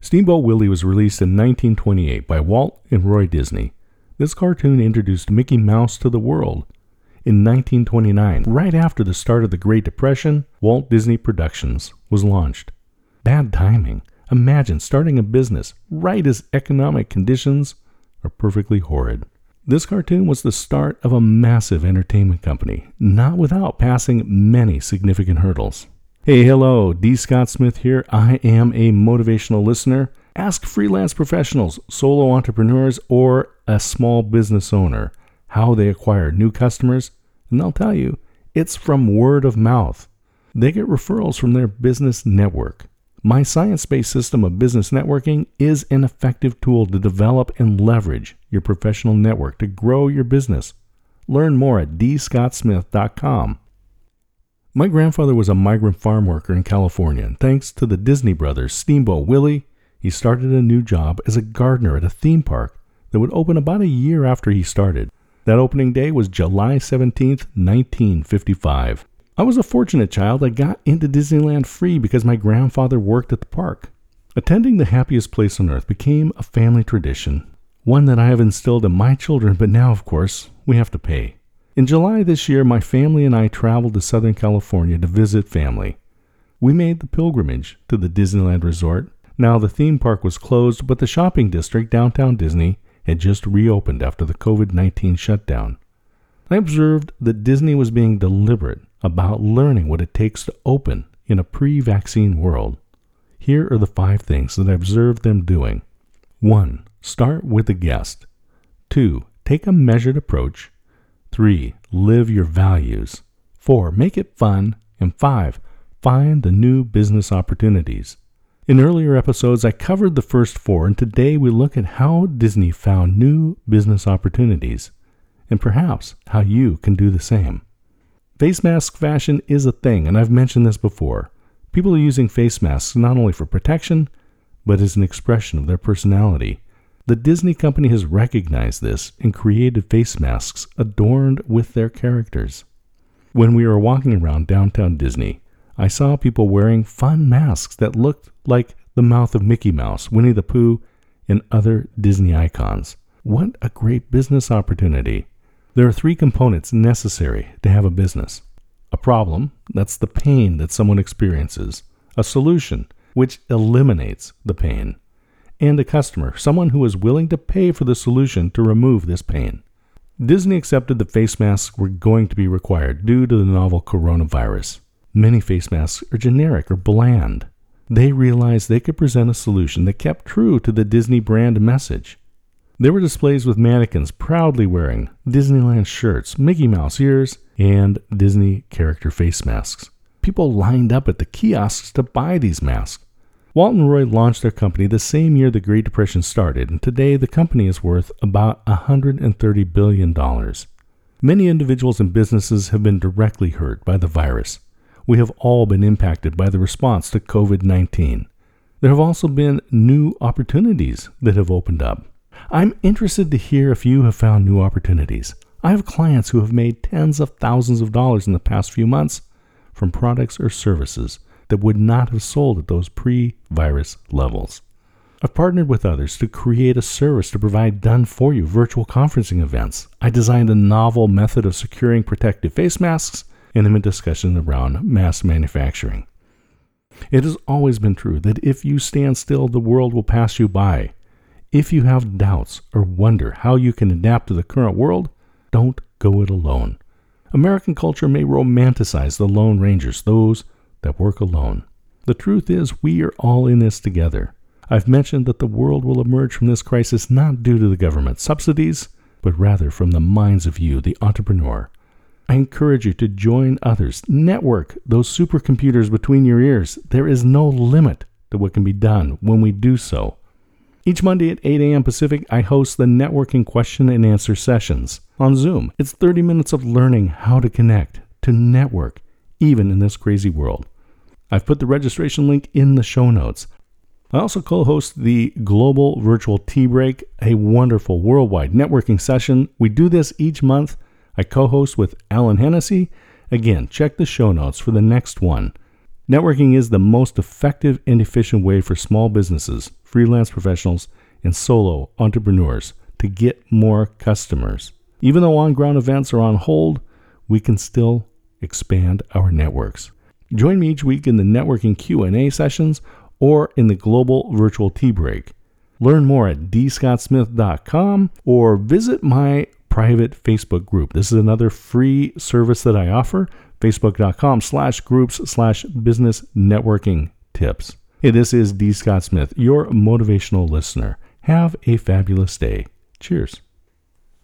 Steamboat Willie was released in 1928 by Walt and Roy Disney. This cartoon introduced Mickey Mouse to the world. In 1929, right after the start of the Great Depression, Walt Disney Productions was launched. Bad timing. Imagine starting a business right as economic conditions are perfectly horrid. This cartoon was the start of a massive entertainment company, not without passing many significant hurdles. Hey, hello, D. Scott Smith here. I am a motivational listener. Ask freelance professionals, solo entrepreneurs, or a small business owner how they acquire new customers, and they'll tell you it's from word of mouth. They get referrals from their business network. My science based system of business networking is an effective tool to develop and leverage your professional network to grow your business. Learn more at dscottsmith.com. My grandfather was a migrant farm worker in California, and thanks to the Disney brothers, Steamboat Willie, he started a new job as a gardener at a theme park that would open about a year after he started. That opening day was July 17, 1955. I was a fortunate child that got into Disneyland free because my grandfather worked at the park. Attending the happiest place on earth became a family tradition, one that I have instilled in my children, but now, of course, we have to pay. In July this year, my family and I traveled to Southern California to visit family. We made the pilgrimage to the Disneyland Resort. Now, the theme park was closed, but the shopping district, downtown Disney, had just reopened after the COVID 19 shutdown. I observed that Disney was being deliberate about learning what it takes to open in a pre vaccine world. Here are the five things that I observed them doing 1. Start with the guest. 2. Take a measured approach. 3. Live your values. 4. Make it fun. And 5. Find the new business opportunities. In earlier episodes, I covered the first four, and today we look at how Disney found new business opportunities, and perhaps how you can do the same. Face mask fashion is a thing, and I've mentioned this before. People are using face masks not only for protection, but as an expression of their personality. The Disney company has recognized this and created face masks adorned with their characters. When we were walking around downtown Disney, I saw people wearing fun masks that looked like the mouth of Mickey Mouse, Winnie the Pooh, and other Disney icons. What a great business opportunity! There are three components necessary to have a business a problem, that's the pain that someone experiences, a solution, which eliminates the pain, and a customer, someone who is willing to pay for the solution to remove this pain. Disney accepted that face masks were going to be required due to the novel coronavirus. Many face masks are generic or bland. They realized they could present a solution that kept true to the Disney brand message. There were displays with mannequins proudly wearing Disneyland shirts, Mickey Mouse ears, and Disney character face masks. People lined up at the kiosks to buy these masks. Walt and Roy launched their company the same year the Great Depression started, and today the company is worth about $130 billion. Many individuals and businesses have been directly hurt by the virus. We have all been impacted by the response to COVID 19. There have also been new opportunities that have opened up. I'm interested to hear if you have found new opportunities. I have clients who have made tens of thousands of dollars in the past few months from products or services that would not have sold at those pre virus levels. I've partnered with others to create a service to provide done for you virtual conferencing events. I designed a novel method of securing protective face masks and am in discussion around mass manufacturing. It has always been true that if you stand still, the world will pass you by. If you have doubts or wonder how you can adapt to the current world, don't go it alone. American culture may romanticize the Lone Rangers, those that work alone. The truth is, we are all in this together. I've mentioned that the world will emerge from this crisis not due to the government subsidies, but rather from the minds of you, the entrepreneur. I encourage you to join others, network those supercomputers between your ears. There is no limit to what can be done when we do so. Each Monday at 8 a.m. Pacific, I host the networking question and answer sessions on Zoom. It's 30 minutes of learning how to connect, to network, even in this crazy world. I've put the registration link in the show notes. I also co host the Global Virtual Tea Break, a wonderful worldwide networking session. We do this each month. I co host with Alan Hennessy. Again, check the show notes for the next one. Networking is the most effective and efficient way for small businesses, freelance professionals, and solo entrepreneurs to get more customers. Even though on-ground events are on hold, we can still expand our networks. Join me each week in the networking Q&A sessions or in the global virtual tea break. Learn more at dscottsmith.com or visit my private Facebook group. This is another free service that I offer, facebook.com slash groups slash business networking tips. Hey, this is D. Scott Smith, your motivational listener. Have a fabulous day. Cheers.